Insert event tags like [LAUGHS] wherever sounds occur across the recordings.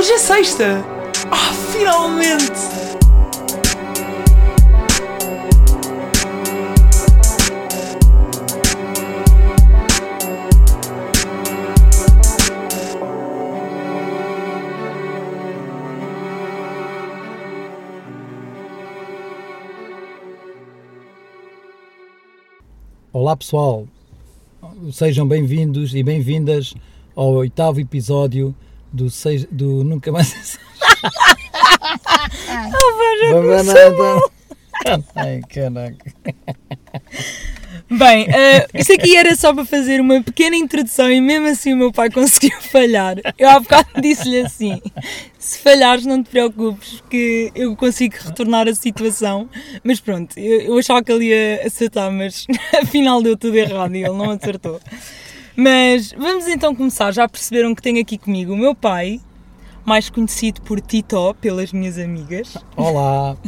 Hoje é sexta! Ah, finalmente! Olá pessoal, sejam bem-vindos e bem-vindas ao oitavo episódio do, seis, do Nunca Mais. [LAUGHS] Oh, Ai, caraca. Bem, uh, isto aqui era só para fazer uma pequena introdução e mesmo assim o meu pai conseguiu [LAUGHS] falhar. Eu há bocado disse-lhe assim: se falhares, não te preocupes, que eu consigo retornar a situação. Mas pronto, eu, eu achava que ele ia acertar, mas [LAUGHS] afinal deu tudo errado e ele não acertou. Mas vamos então começar. Já perceberam que tenho aqui comigo o meu pai, mais conhecido por Tito pelas minhas amigas. Olá! [LAUGHS]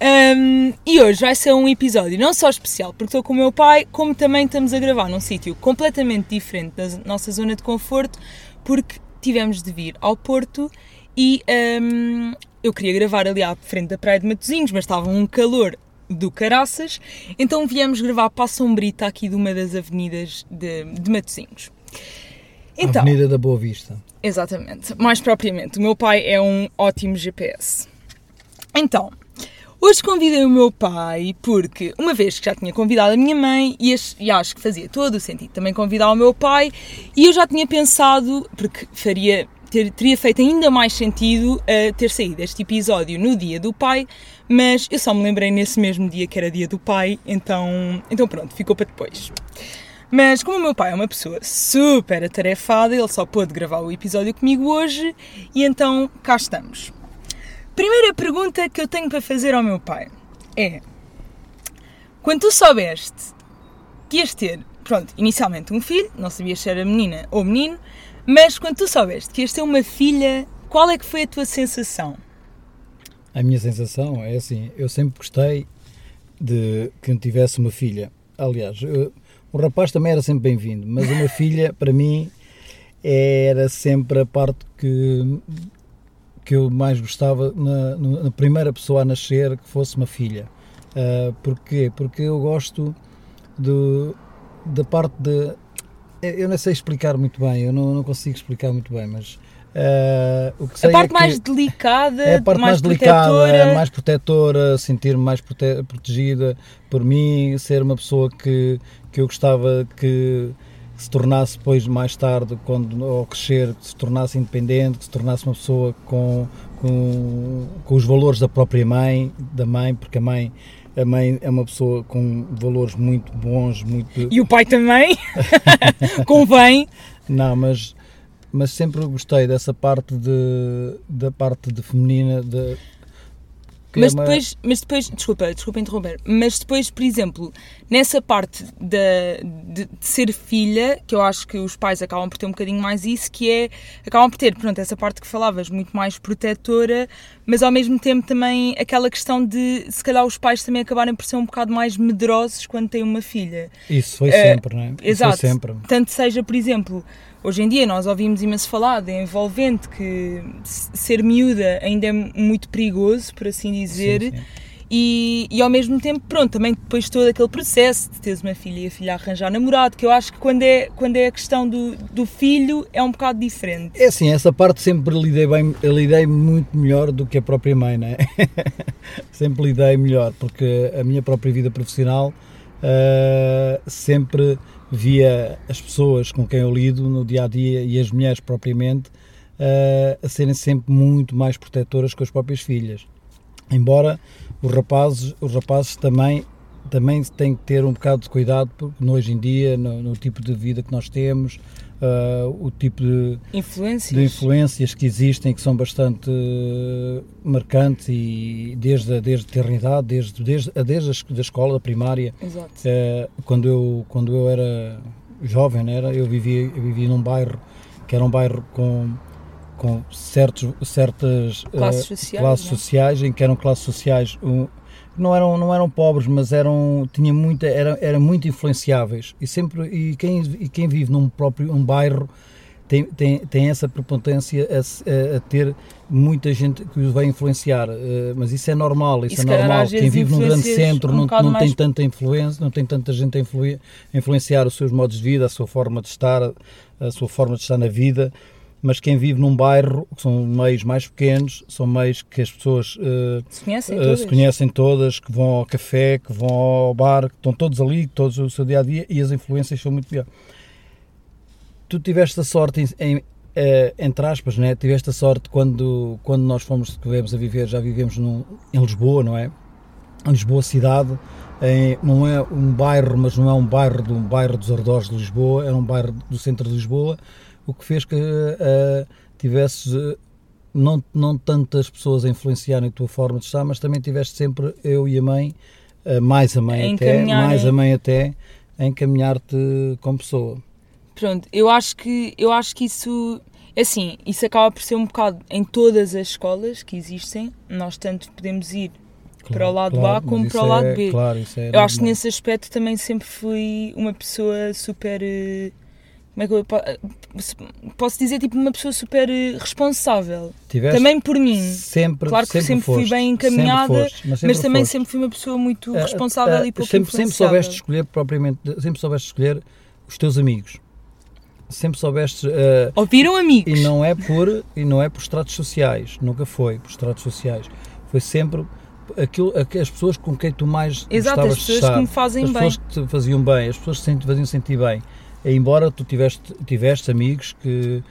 Um, e hoje vai ser um episódio não só especial porque estou com o meu pai, como também estamos a gravar num sítio completamente diferente da nossa zona de conforto, porque tivemos de vir ao Porto e um, eu queria gravar ali à frente da Praia de Matosinhos, mas estava um calor do Caraças, então viemos gravar para a Sombrita aqui de uma das avenidas de, de Matosinhos. Então, Avenida da Boa Vista. Exatamente, mais propriamente. O meu pai é um ótimo GPS. Então, hoje convidei o meu pai porque, uma vez que já tinha convidado a minha mãe, e, e acho que fazia todo o sentido também convidar o meu pai, e eu já tinha pensado, porque faria ter, teria feito ainda mais sentido uh, ter saído este episódio no dia do pai, mas eu só me lembrei nesse mesmo dia que era dia do pai, então, então pronto, ficou para depois. Mas como o meu pai é uma pessoa super atarefada, ele só pôde gravar o episódio comigo hoje e então cá estamos. Primeira pergunta que eu tenho para fazer ao meu pai é: quando tu soubeste que ias ter, pronto, inicialmente um filho, não sabias se era menina ou menino, mas quando tu soubeste que ias ter uma filha, qual é que foi a tua sensação? A minha sensação é assim, eu sempre gostei de que tivesse uma filha. Aliás, eu, o rapaz também era sempre bem-vindo, mas uma [LAUGHS] filha, para mim, era sempre a parte que, que eu mais gostava na, na primeira pessoa a nascer que fosse uma filha. Uh, porquê? Porque eu gosto do, da parte de. Eu não sei explicar muito bem, eu não, não consigo explicar muito bem, mas Uh, a parte é mais delicada, é a parte mais, mais delicada, é mais protetora, sentir-me mais prote protegida por mim, ser uma pessoa que, que eu gostava que se tornasse depois mais tarde, quando ao crescer, que se tornasse independente, que se tornasse uma pessoa com, com, com os valores da própria mãe, da mãe, porque a mãe a mãe é uma pessoa com valores muito bons, muito... E o pai também, [LAUGHS] [LAUGHS] convém. Não, mas mas sempre gostei dessa parte de, da parte de feminina de, mas, é uma... depois, mas depois, desculpa, desculpa interromper, mas depois, por exemplo, nessa parte de, de, de, ser filha, que eu acho que os pais acabam por ter um bocadinho mais isso, que é, acabam por ter, pronto, essa parte que falavas, muito mais protetora, mas ao mesmo tempo também aquela questão de, se calhar os pais também acabarem por ser um bocado mais medrosos quando têm uma filha. Isso foi uh, sempre, não é? Exato. Sempre. Tanto seja, por exemplo, Hoje em dia nós ouvimos imenso falar de envolvente, que ser miúda ainda é muito perigoso, por assim dizer, sim, sim. E, e ao mesmo tempo, pronto, também depois todo aquele processo de teres uma filha e a filha arranjar namorado, que eu acho que quando é, quando é a questão do, do filho é um bocado diferente. É assim, essa parte sempre lidei bem, lidei muito melhor do que a própria mãe, não é? [LAUGHS] sempre lidei melhor, porque a minha própria vida profissional uh, sempre via as pessoas com quem eu lido no dia a dia e as mulheres propriamente uh, a serem sempre muito mais protetoras com as próprias filhas. Embora os rapazes, os rapazes também também têm que ter um bocado de cuidado porque hoje em dia no, no tipo de vida que nós temos uh, o tipo de influências. de influências que existem que são bastante uh, marcantes e desde a, desde a eternidade, desde, desde, desde a da escola da primária. Uh, quando, eu, quando eu era jovem, né, era, eu, vivia, eu vivia num bairro que era um bairro com com certos, certas classes, sociais, classes é? sociais, em que eram classes sociais um, não eram, não eram pobres, mas eram, tinha muita, era, era muito influenciáveis. E sempre e quem, e quem vive num próprio um bairro tem, tem, tem essa prepotência a, a, ter muita gente que os vai influenciar, uh, mas isso é normal, isso, isso é normal. Quem vive num grande centro um não, não mais... tem tanta influência, não tem tanta gente a influ, influenciar os seus modos de vida, a sua forma de estar, a sua forma de estar na vida mas quem vive num bairro, que são meios mais pequenos, são meios que as pessoas uh, se, conhecem uh, se, conhecem todas, que vão ao café, que vão ao bar, que estão todos ali, todos o seu dia a dia e as influências são muito pior. Tu tiveste a sorte em, em uh, entre aspas, né? tiveste a sorte quando, quando nós fomos, que viemos a viver, já vivemos num, em Lisboa, não é? Em Lisboa cidade, em, não é um bairro, mas não é um bairro de um bairro dos arredores de Lisboa, é um bairro do centro de Lisboa, o que fez que uh, tivesses uh, não, não tantas pessoas a influenciarem a tua forma de estar, mas também tiveste sempre eu e a mãe, uh, mais a mãe até, mais a mãe até, a encaminhar-te como pessoa. Pronto, eu acho que eu acho que isso é assim, isso acaba por ser um bocado em todas as escolas que existem, nós tanto podemos ir claro, para o lado claro, A como para o lado é, B. Claro, isso é eu acho que nesse aspecto também sempre fui uma pessoa super como é que eu posso dizer, tipo, uma pessoa super eh, responsável. Tiveste também por mim. Sempre, claro que sempre, sempre, foste, fui bem encaminhada, sempre foste, mas, sempre mas, também foste. sempre fui uma pessoa muito responsável uh, uh, e pouco sempre, sempre soubeste escolher propriamente, sempre soubeste escolher os teus amigos. Sempre soubeste uh, ouviram amigos e não é por e não é por estratos sociais, nunca foi por estratos sociais. Foi sempre aquilo, as pessoas com quem tu mais Exato, as pessoas estar, que me fazem as bem. pessoas que te faziam bem, as pessoas que te faziam sentir bem embora tu tiveste, tiveste amigos que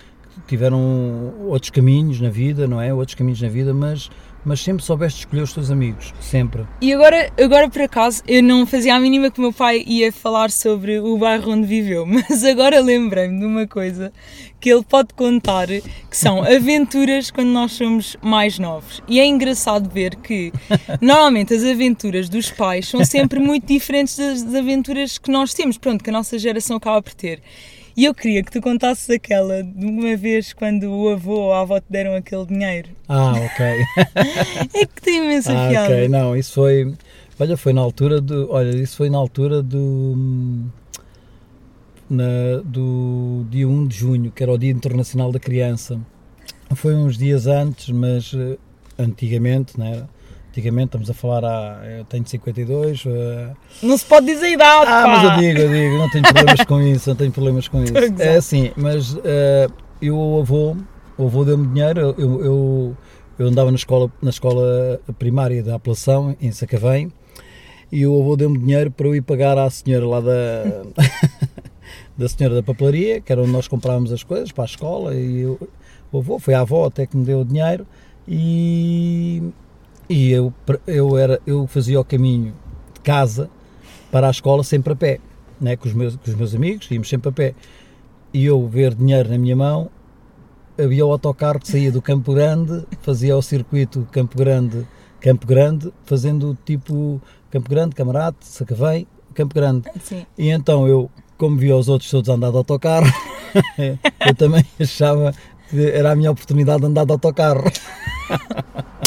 tiveram outros caminhos na vida, não é? Outros caminhos na vida, mas, mas sempre soubeste escolher os teus amigos, sempre. E agora, agora por acaso, eu não fazia a mínima que o meu pai ia falar sobre o bairro onde viveu, [LAUGHS] mas agora lembrei-me de uma coisa que ele pode contar, que são [LAUGHS] aventuras quando nós somos mais novos. E é engraçado ver que, normalmente, as aventuras dos pais são sempre muito [LAUGHS] diferentes das aventuras que nós temos, pronto, que a nossa geração acaba por ter. E eu queria que tu contasses aquela de uma vez quando o avô ou a avó te deram aquele dinheiro. Ah, ok. [LAUGHS] é que tem imensa ah, piada. Ok, não, isso foi. Olha, foi na altura do. Olha, isso foi na altura do. Na, do dia 1 de junho, que era o Dia Internacional da Criança. Foi uns dias antes, mas uh, antigamente, não era? Antigamente, estamos a falar há. Eu tenho 52. Uh... Não se pode dizer idade, Ah, pá. mas eu digo, eu digo, não tenho problemas com isso, não tenho problemas com isso. [LAUGHS] É assim, mas uh, eu, o avô, o avô deu-me dinheiro, eu, eu, eu, andava na escola, na escola primária da apelação, em Sacavém, e o avô deu-me dinheiro para eu ir pagar à senhora lá da. [LAUGHS] da senhora da papelaria, que era onde nós comprávamos as coisas para a escola, e eu, o avô, foi a avó até que me deu o dinheiro, e e eu, eu, era, eu fazia o caminho de casa para a escola sempre a pé, né? com, os meus, com os meus amigos, íamos sempre a pé. E eu ver dinheiro na minha mão, havia o autocarro que saía do Campo Grande, fazia o circuito Campo Grande, Campo Grande, fazendo tipo Campo Grande, Camarate, Sacavém, Campo Grande. Sim. E então eu, como via os outros todos andar de autocarro, [LAUGHS] eu também achava que era a minha oportunidade de andar de autocarro. [LAUGHS]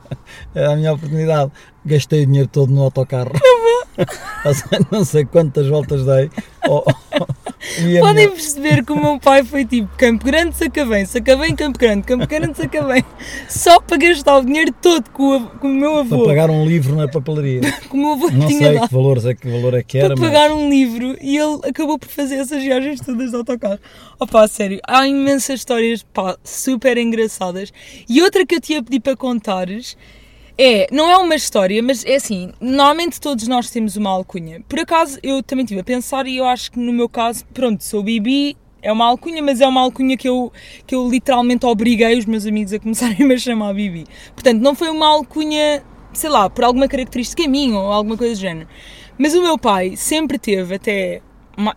Era a minha oportunidade. Gastei o dinheiro todo no autocarro. [LAUGHS] não sei quantas voltas dei. Oh, oh, Podem perceber que o meu pai foi tipo Campo Grande, Sacavém, Sacavém, Campo Grande, Campo Grande, Sacavém. Só para gastar o dinheiro todo com, o, com o meu avô. Para pagar um livro na papelaria. [LAUGHS] que o meu avô não tinha sei dado. que valor, é, que valor é que era. Para pagar mas... um livro e ele acabou por fazer essas viagens todas de autocarro. Opa, sério, há imensas histórias pá, super engraçadas. E outra que eu te ia pedir para contares é, não é uma história, mas é assim, normalmente todos nós temos uma alcunha. Por acaso, eu também estive a pensar e eu acho que no meu caso, pronto, sou Bibi, é uma alcunha, mas é uma alcunha que eu, que eu literalmente obriguei os meus amigos a começarem -me a chamar Bibi. Portanto, não foi uma alcunha, sei lá, por alguma característica minha ou alguma coisa do género. Mas o meu pai sempre teve até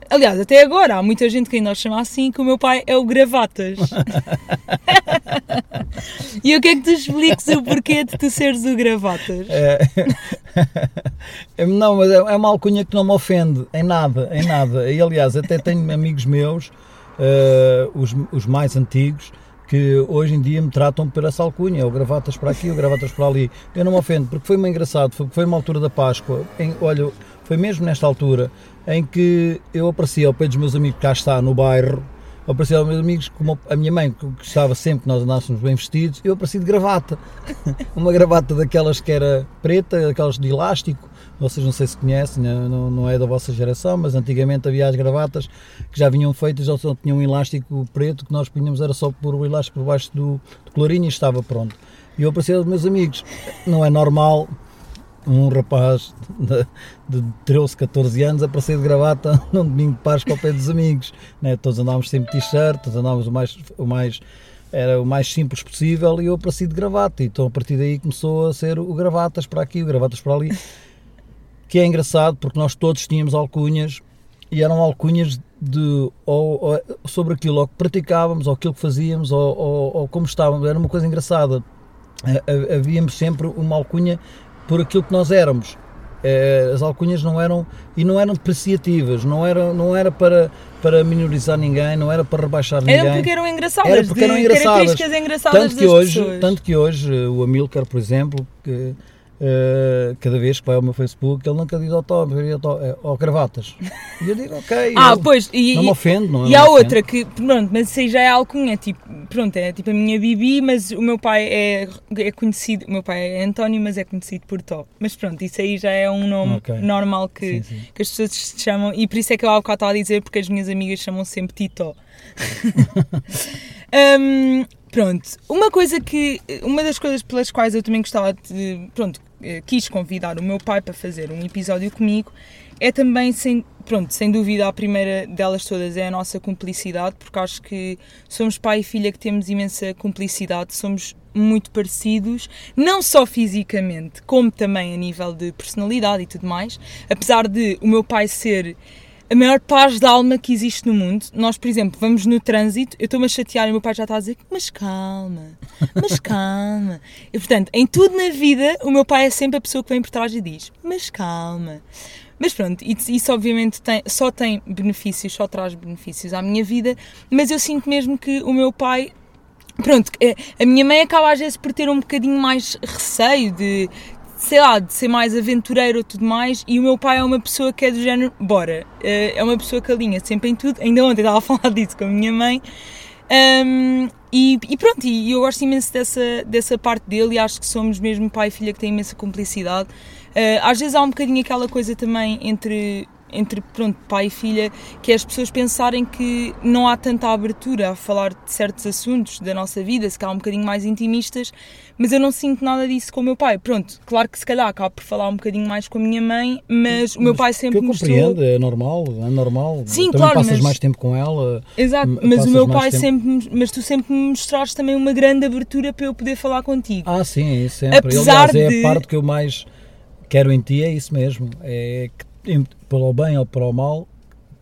Aliás, até agora há muita gente que ainda o chama assim, que o meu pai é o Gravatas. [LAUGHS] e eu quero que tu expliques o porquê de tu seres o Gravatas. É... [LAUGHS] não, mas é uma alcunha que não me ofende em nada, em nada. E aliás, até tenho amigos meus, uh, os, os mais antigos, que hoje em dia me tratam por essa alcunha, ou gravatas para aqui, ou gravatas para ali. Eu não me ofendo, porque foi-me engraçado, foi, foi uma altura da Páscoa, em, olha, foi mesmo nesta altura em que eu aparecia ao pé dos meus amigos que cá está no bairro, eu apareci aos meus amigos, como a minha mãe que gostava sempre que nós andássemos bem vestidos, eu apareci de gravata. [LAUGHS] uma gravata daquelas que era preta, daquelas de elástico, vocês não sei se conhecem, não, não é da vossa geração, mas antigamente havia as gravatas que já vinham feitas, já só tinham um elástico preto que nós punhamos, era só por o elástico por baixo do, do colarinho e estava pronto. E eu apareci aos meus amigos, não é normal um rapaz de, de 13, 14 anos aparecer de gravata [LAUGHS] num domingo de Páscoa ao pé dos amigos. Né? Todos andávamos sempre t-shirt, todos andávamos o mais, o mais, era o mais simples possível e eu apareci de gravata. Então a partir daí começou a ser o gravatas para aqui, o gravatas para ali. Que é engraçado porque nós todos tínhamos alcunhas e eram alcunhas de, ou, ou, sobre aquilo ou que praticávamos, ou aquilo que fazíamos, ou, ou, ou como estávamos. Era uma coisa engraçada. Havíamos sempre uma alcunha por aquilo que nós éramos. Eh, as alcunhas não eram e não eram depreciativas, não era, não era para, para minorizar ninguém, não era para rebaixar ninguém. Era porque eram engraçadas, era porque eram engraçadas. engraçadas tanto que hoje, pessoas. Tanto que hoje o Amilcar, por exemplo, que Uh, cada vez que vai ao meu Facebook, ele nunca diz autógrafo, é, ou gravatas. E eu digo, ok, ah, pois, e, não me ofendo, não é? E há outra que, pronto, mas isso aí já é alcunha, tipo, pronto, é tipo a minha Bibi, mas o meu pai é, é conhecido, o meu pai é António, mas é conhecido por Tó. Mas pronto, isso aí já é um nome okay. normal que, sim, sim. que as pessoas se chamam, e por isso é que eu há bocado estava a dizer, porque as minhas amigas chamam sempre Tito. [LAUGHS] um, Pronto, uma coisa que. Uma das coisas pelas quais eu também gostava de. Pronto, eh, quis convidar o meu pai para fazer um episódio comigo é também, sem, pronto, sem dúvida, a primeira delas todas é a nossa cumplicidade, porque acho que somos pai e filha que temos imensa cumplicidade, somos muito parecidos, não só fisicamente, como também a nível de personalidade e tudo mais. Apesar de o meu pai ser a maior paz de alma que existe no mundo. Nós, por exemplo, vamos no trânsito, eu estou-me a chatear e o meu pai já está a dizer, mas calma, mas [LAUGHS] calma. E portanto, em tudo na vida, o meu pai é sempre a pessoa que vem por trás e diz, mas calma. Mas pronto, isso obviamente tem, só tem benefícios, só traz benefícios à minha vida, mas eu sinto mesmo que o meu pai Pronto, eh, a minha mãe acaba às vezes por ter um bocadinho mais receio de sei lá, de ser mais aventureiro ou tudo mais, e o meu pai é uma pessoa que é do género, bora, eh, é uma pessoa que alinha sempre em tudo, ainda ontem estava a [LAUGHS] falar disso com a minha mãe, um, e, e, pronto, e eu gosto imenso dessa, dessa parte dele e acho que somos mesmo pai e filha que têm imensa cumplicidade. Uh, às vezes há um bocadinho aquela coisa também entre entre pronto, pai e filha, que é as pessoas pensarem que não há tanta abertura a falar de certos assuntos da nossa vida, se calhar um bocadinho mais intimistas, mas eu não sinto nada disso com o meu pai. Pronto, claro que se calhar acabo por falar um bocadinho mais com a minha mãe, mas o meu pai sempre que eu mostrou... compreendo, é normal, é normal. Sim, também claro, passas mas... mais tempo com ela. Exato, mas o meu pai tempo... sempre, mas tu sempre me mostraste também uma grande abertura para eu poder falar contigo. Ah, sim, sempre. Apesar Aliás, é a parte que eu mais quero em ti, é isso mesmo, é que pelo bem ou para o mal,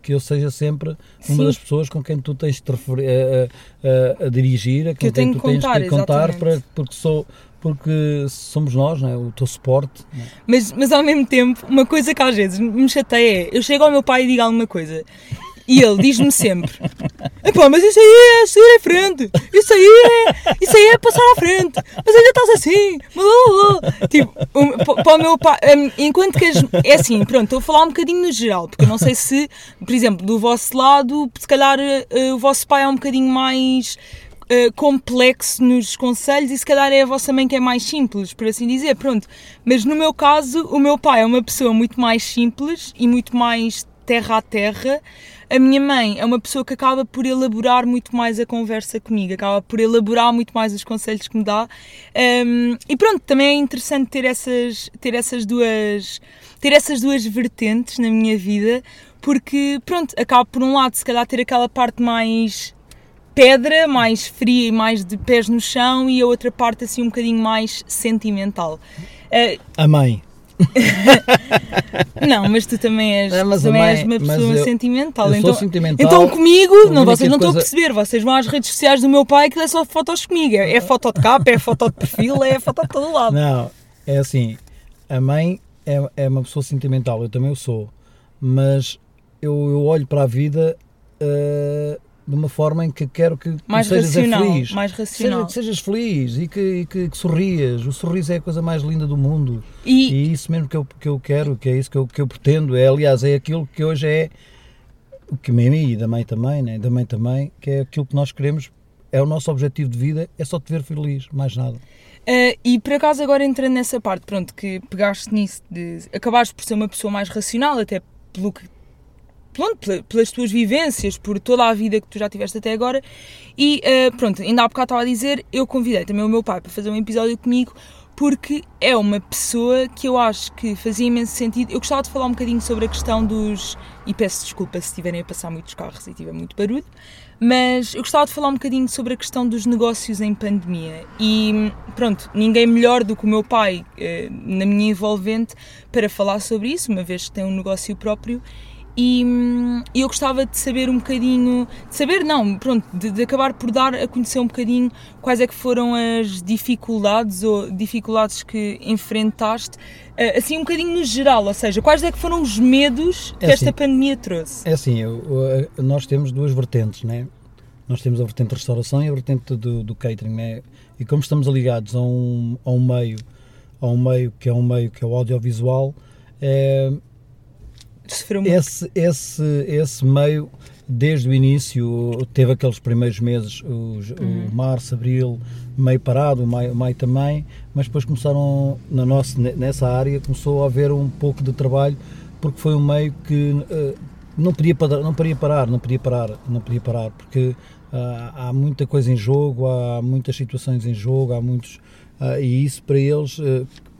que eu seja sempre uma Sim. das pessoas com quem tu tens de referir, a, a, a, dirigir, a que quem tu tens contar, de contar, para, porque, sou, porque somos nós, não é? o teu suporte. É? Mas, mas ao mesmo tempo, uma coisa que às vezes me chateia é, eu chego ao meu pai e digo alguma coisa e ele diz-me sempre: Epá, mas isso aí é seguir em frente, isso aí é, isso aí é passar à frente, mas ainda estás assim, tipo, um, para o meu pai, um, enquanto que as, é assim, pronto, estou a falar um bocadinho no geral, porque eu não sei se, por exemplo, do vosso lado, se calhar uh, o vosso pai é um bocadinho mais Uh, complexo nos conselhos e se calhar é a vossa mãe que é mais simples, por assim dizer, pronto. Mas no meu caso, o meu pai é uma pessoa muito mais simples e muito mais terra a terra a minha mãe é uma pessoa que acaba por elaborar muito mais a conversa comigo, acaba por elaborar muito mais os conselhos que me dá. Um, e pronto, também é interessante ter essas, ter essas duas ter essas duas vertentes na minha vida, porque pronto, acabo por um lado se calhar ter aquela parte mais pedra, mais fria e mais de pés no chão e a outra parte assim um bocadinho mais sentimental. Uh, a mãe. [LAUGHS] não, mas tu também és, não, também mãe, és uma pessoa eu, sentimental. Eu então, sentimental. Então comigo, não, vocês não coisa... estão a perceber, vocês vão às redes sociais do meu pai que é só fotos comigo. É, é foto de capa, é foto de perfil, é foto de todo lado. Não, é assim, a mãe é, é uma pessoa sentimental, eu também o sou, mas eu, eu olho para a vida. Uh, de uma forma em que quero que mais sejas racional, feliz. Mais racional. Seja, que sejas feliz e que, e que, que, sorrias. O sorriso é a coisa mais linda do mundo. E, e isso mesmo que eu, que eu quero, que é isso que eu, que eu pretendo. É, aliás, é aquilo que hoje é o que mim e da mãe também, né? da mãe também, que é aquilo que nós queremos, é o nosso objetivo de vida, é só te ver feliz, mais nada. Uh, e por acaso agora entrando nessa parte, pronto, que pegaste nisso de acabaste por ser uma pessoa mais racional, até pelo que pronto, pelas tuas vivências, por toda a vida que tu já tiveste até agora. E uh, pronto, ainda há bocado estava a dizer, eu convidei também o meu pai para fazer um episódio comigo, porque é uma pessoa que eu acho que fazia imenso sentido. Eu gostava de falar um bocadinho sobre a questão dos. E peço desculpa se estiverem a passar muitos carros e tiver muito barulho, mas eu gostava de falar um bocadinho sobre a questão dos negócios em pandemia. E pronto, ninguém melhor do que o meu pai uh, na minha envolvente para falar sobre isso, uma vez que tem um negócio próprio e, e, eu gostava de saber um bocadinho, de saber não, pronto, de, de, acabar por dar a conhecer um bocadinho quais é que foram as dificuldades ou dificuldades que enfrentaste, eh, assim um bocadinho no geral, ou seja, quais é que foram os medos que é esta assim, pandemia trouxe? É assim, eu, nós temos duas vertentes, né? Nós temos a vertente de restauração e a vertente do, do catering, né? E como estamos ligados a um, a um meio, a um meio que é um meio que é o audiovisual, é, esse, esse, esse meio, desde o início, teve aqueles primeiros meses, os, uhum. o março, abril, meio parado, o maio, maio também, mas depois começaram, na nossa, nessa área, começou a haver um pouco de trabalho, porque foi um meio que uh, não podia parar, não podia parar, não podia parar, não podia parar, porque uh, há muita coisa em jogo, há muitas situações em jogo, há muitos, uh, e isso para eles,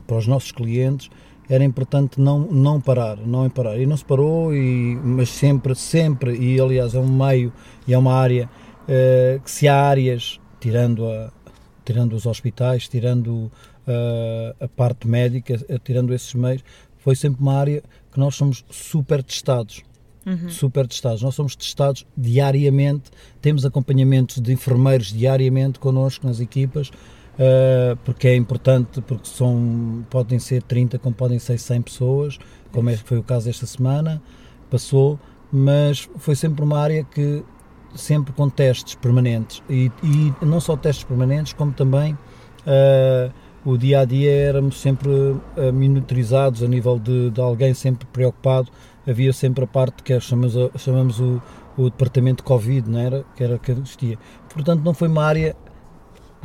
para os nossos clientes, era importante não, não parar, não parar. E não se parou, e, mas sempre, sempre, e aliás é um meio e é uma área uh, que se há áreas, tirando, a, tirando os hospitais, tirando uh, a parte médica, uh, tirando esses meios, foi sempre uma área que nós somos super testados. Uhum. Super testados. Nós somos testados diariamente, temos acompanhamentos de enfermeiros diariamente connosco nas equipas uh, porque é importante, porque são, podem ser 30 como podem ser 100 pessoas, como é, foi o caso esta semana, passou, mas foi sempre uma área que sempre com testes permanentes e, e não só testes permanentes, como também uh, o dia a dia éramos sempre uh, monitorizados a nível de, de, alguém sempre preocupado. Havia sempre a parte que chamamos, chamamos o, o departamento de Covid, não era? Que era que existia. Portanto, não foi uma área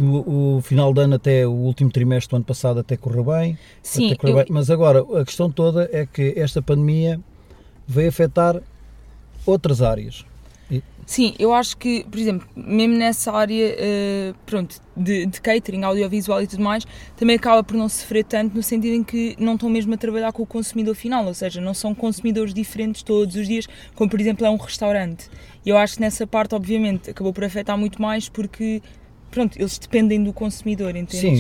o, o, final de ano até o último trimestre do ano passado até correu bem, Sim, correu eu... bem. mas agora a questão toda é que esta pandemia veio afetar outras áreas. Sim, eu acho que, por exemplo, mesmo nessa área uh, pronto, de, de, catering, audiovisual e tudo mais, também acaba por não sofrer tanto no sentido em que não estão mesmo a trabalhar com o consumidor final, ou seja, não são consumidores diferentes todos os dias, como por exemplo é um restaurante. E eu acho que nessa parte, obviamente, acabou por afetar muito mais porque pronto, eles dependem do consumidor, entende? Sim,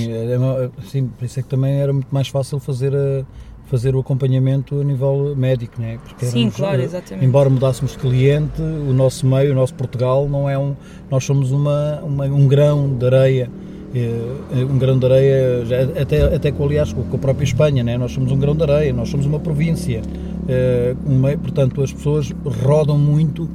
sim, por isso é que também era muito mais fácil fazer a, fazer o acompanhamento a nível médico, né? Porque Sim, éramos, claro, exatamente. Embora mudássemos de cliente, o nosso meio, o nosso Portugal, não é um. Nós somos uma, uma um grão de areia. Eh, um grão de areia, até, até com, aliás, com a própria Espanha, né? nós somos um grão de areia, nós somos uma província, eh, um meio, portanto as pessoas rodam muito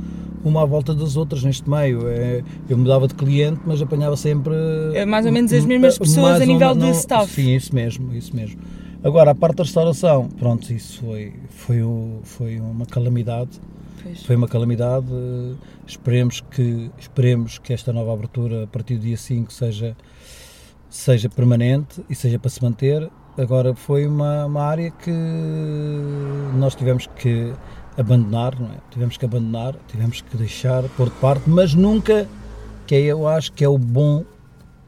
uma à volta das outras neste meio. É, eu mudava de cliente, mas apanhava sempre. É mais ou menos as mesmas pessoas a nível de staff. Sim, isso mesmo, isso mesmo. Agora, a parte da restauração, pronto, isso foi, foi, foi uma calamidade. Pois. Foi uma calamidade. Esperemos que, esperemos que esta nova abertura, a partir do dia 5, seja, seja permanente e seja para se manter. Agora, foi uma, uma área que nós tivemos que abandonar, não é? Tivemos que abandonar, tivemos que deixar, pôr de parte, mas nunca, que é, eu acho que é o bom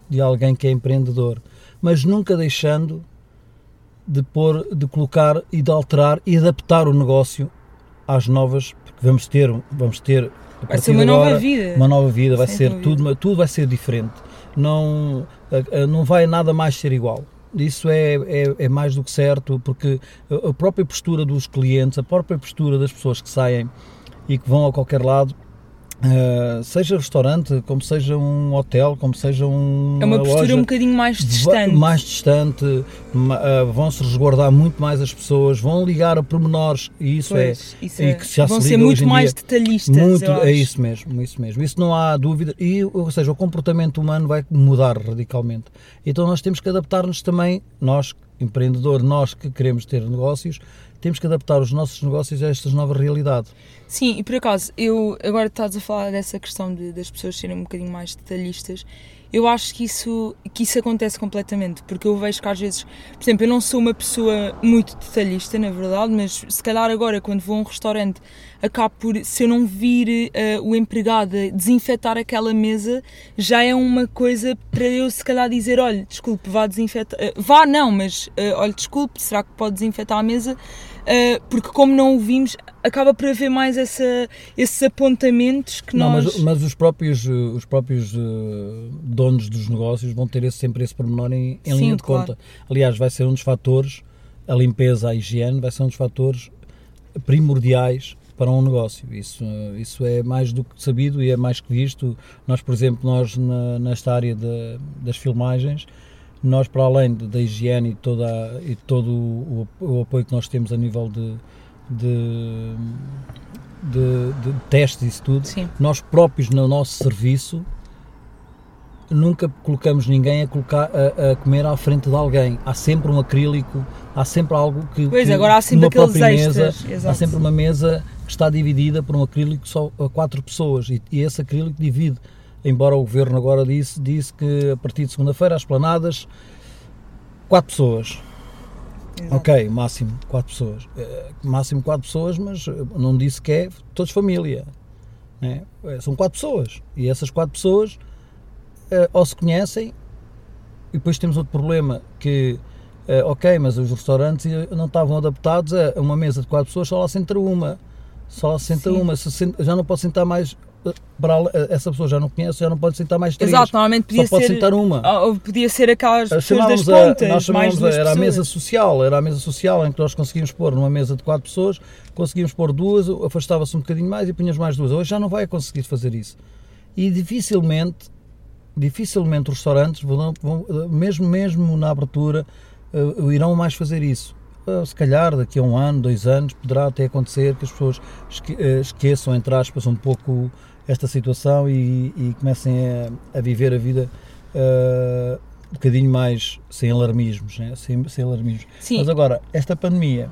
de alguém que é empreendedor, mas nunca deixando de pôr, de colocar e de alterar e adaptar o negócio às novas, porque vamos ter, vamos ter vai ser uma agora, nova vida, uma nova vida, vai ser tudo, tudo vai ser diferente, não, não vai nada mais ser igual isso é, é, é, mais do que certo, porque a própria postura dos clientes, a própria postura das pessoas que saem e que vão a qualquer lado, Uh, seja restaurante, como seja um hotel, como seja um. É uma postura loja, um bocadinho mais distante. Mais distante, uh, vão-se resguardar muito mais as pessoas, vão ligar a pormenores e isso é, pois, é. Isso é. que já vão se ser muito mais dia, detalhistas. Muito, é isso mesmo, isso mesmo. Isso não há dúvida. E, ou seja, o comportamento humano vai mudar radicalmente. Então nós temos que adaptar-nos também, nós, empreendedor, nós que queremos ter negócios, temos que adaptar os nossos negócios a esta nova realidade. Sim, e por acaso, eu agora estás a falar dessa questão de, das pessoas serem um bocadinho mais detalhistas. Eu acho que isso, que isso acontece completamente, porque eu vejo que às vezes, por exemplo, eu não sou uma pessoa muito detalhista, na verdade, mas se calhar agora, quando vou a um restaurante, acabo por, se eu não vir uh, o empregado desinfetar aquela mesa, já é uma coisa para eu se calhar dizer: olha, desculpe, vá desinfetar. Uh, vá, não, mas uh, olha, desculpe, será que pode desinfetar a mesa? Porque como não o vimos, acaba por haver mais essa, esses apontamentos que não, nós. Mas, mas os próprios, os próprios donos dos negócios vão ter esse, sempre esse pormenor em, em Sim, linha de claro. conta. Aliás, vai ser um dos fatores, a limpeza, a higiene, vai ser um dos fatores primordiais para um negócio. Isso, isso é mais do que sabido e é mais que visto. Nós, por exemplo, nós na, nesta área de, das filmagens, nós para além da higiene e, toda, e todo o, o, apoio que nós temos a nível de, de, de, de testes e isso tudo, Sim. nós próprios no nosso serviço nunca colocamos ninguém a, colocar, a, a, comer à frente de alguém. Há sempre um acrílico, há sempre algo que. Pois, que, agora há sempre aqueles extras. Mesa, há sempre uma mesa que está dividida por um acrílico só a quatro pessoas e, e esse acrílico divide. Embora o governo agora disse, disse que a partir de segunda-feira, as planadas, quatro pessoas. Exato. Ok, máximo quatro pessoas. Eh, máximo quatro pessoas, mas não disse que é todos família. Né? São quatro pessoas. E essas quatro pessoas uh, ou se conhecem, e depois temos outro problema que, uh, ok, mas os restaurantes não estavam adaptados a uma mesa de quatro pessoas, só lá senta uma. Só lá senta Sim. uma, já não pode sentar mais eh, para essa pessoa já não conhece, já não pode sentar mais três. Exato, normalmente podia só ser, pode sentar uma. Ou podia ser aquelas pessoas das pontas, nós chamávamos a, era pessoas. a mesa social, era a mesa social em que nós conseguimos pôr numa mesa de quatro pessoas, conseguimos pôr duas, afastava-se um bocadinho mais e punhas mais duas. Hoje já não vai conseguir fazer isso. E dificilmente dificilmente os restaurantes, vão, vão, mesmo, mesmo na abertura, uh, irão mais fazer isso. Uh, se calhar daqui a um ano, dois anos, poderá até acontecer que as pessoas esque, esqueçam, entre aspas, um pouco esta situação e, e comecem a, a, viver a vida um bocadinho mais sem alarmismos, né? sem, sem alarmismos. Sim. Mas agora, esta pandemia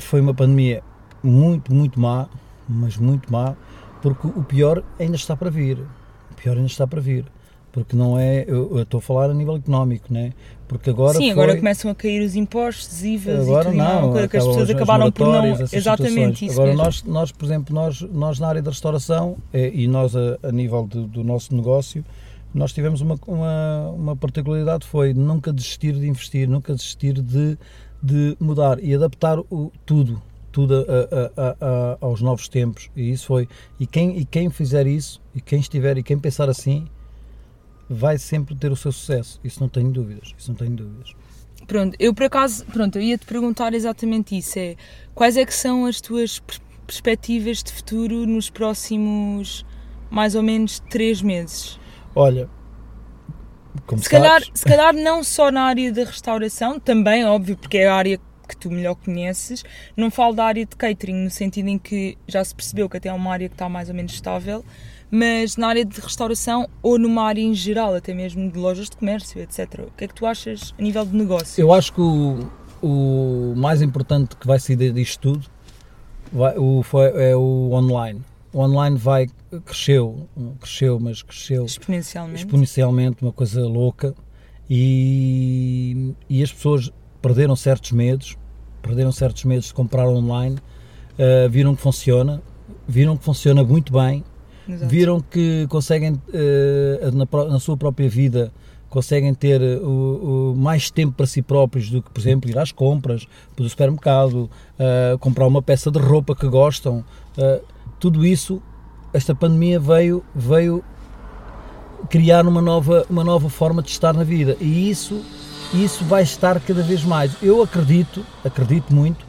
foi uma pandemia muito, muito má, mas muito má, porque o pior ainda está para vir pior ainda está para vir. Porque não é, eu, eu estou a falar a nível económico, né? Porque agora Sim, foi, agora começam a cair os impostos, IVAs agora e tudo não, não, que as pessoas acabaram por não. Exatamente, isso Agora mesmo. nós, nós, por exemplo, nós, nós na área da restauração é, e nós a, a nível de, do nosso negócio, nós tivemos uma, uma, uma particularidade, foi nunca desistir de investir, nunca desistir de, de mudar e adaptar o, tudo, tudo a, a, a, aos novos tempos e isso foi e quem e quem fizer isso e quem estiver e quem pensar assim vai sempre ter o seu sucesso isso não tenho dúvidas isso não tenho dúvidas pronto eu por acaso pronto eu ia te perguntar exatamente isso é quais é que são as tuas perspectivas de futuro nos próximos mais ou menos três meses olha se calhar, se calhar não só na área da restauração, também, óbvio, porque é a área que tu melhor conheces. Não falo da área de catering, no sentido em que já se percebeu que até é uma área que está mais ou menos estável, mas na área de restauração ou numa área em geral, até mesmo de lojas de comércio, etc. O que é que tu achas a nível de negócio? Eu acho que o, o mais importante que vai sair disto tudo vai, o, foi, é o online. O online vai, cresceu, cresceu, mas cresceu exponencialmente, exponencialmente uma coisa louca. E, e as pessoas perderam certos medos, perderam certos medos de comprar online, uh, viram que funciona, viram que funciona muito bem, Exato. viram que conseguem, uh, na, na, sua própria vida, conseguem ter o, o, mais tempo para si próprios do que, por exemplo, ir às compras, para o supermercado, uh, comprar uma peça de roupa que gostam. tudo isso, esta pandemia veio, veio criar uma nova, uma nova forma de estar na vida e isso isso vai estar cada vez mais. Eu acredito, acredito muito,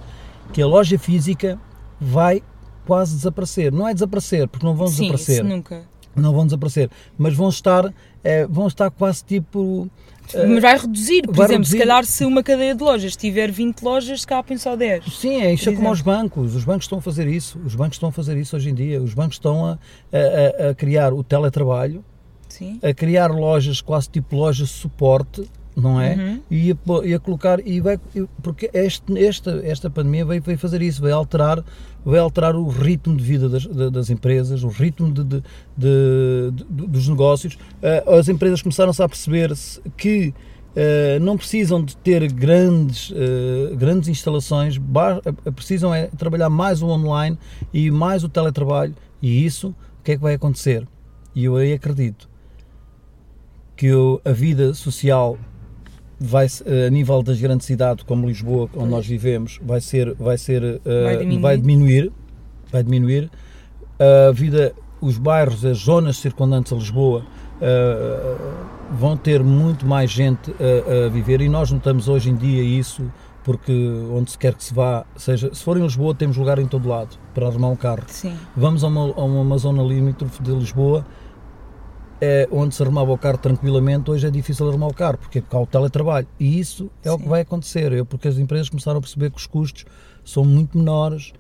que a loja física vai quase desaparecer. Não é desaparecer, porque não vão Sim, desaparecer. Isso nunca. Não vão desaparecer, mas vão estar, é, vão estar quase tipo. Mas vai reduzir, por vai exemplo, reduzir. se calhar se uma cadeia de lojas tiver 20 lojas, se calhar só 10. Sim, é isso é como aos bancos. Os bancos estão a fazer isso. Os bancos estão a fazer isso hoje em dia. Os bancos estão a, a, a criar o teletrabalho, Sim. a criar lojas, quase tipo lojas de suporte, não é? Uhum. E ia, pô- ia colocar, e vai, e- porque este, esta, esta pandemia veio, veio fazer isso, vai alterar, vai alterar o ritmo de vida das, da- das empresas, o ritmo de, de- de- dos negócios. Ah, as empresas começaram-se a perceber que ah, não precisam de ter grandes, ah, grandes instalações, precisam é trabalhar mais o online e mais o teletrabalho, e isso, o que é que vai acontecer? E eu aí acredito que a vida social vai a nível das grandes cidades como Lisboa onde nós vivemos vai ser vai ser eh, Vai diminuir. vai diminuir vai diminuir a vida os bairros as zonas circundantes a Lisboa eh, vão ter muito mais gente a, a viver e nós notamos hoje em dia isso porque onde se quer que se vá seja se for em Lisboa temos lugar em todo lado para arrumar um carro Sim. vamos a uma, a uma zona limítrofe de Lisboa é, onde se arrumava o carro tranquilamente, hoje é difícil arrumar o carro, porque há o teletrabalho. E isso é o Sim. que vai acontecer, é porque as empresas começaram a perceber que os custos são muito menores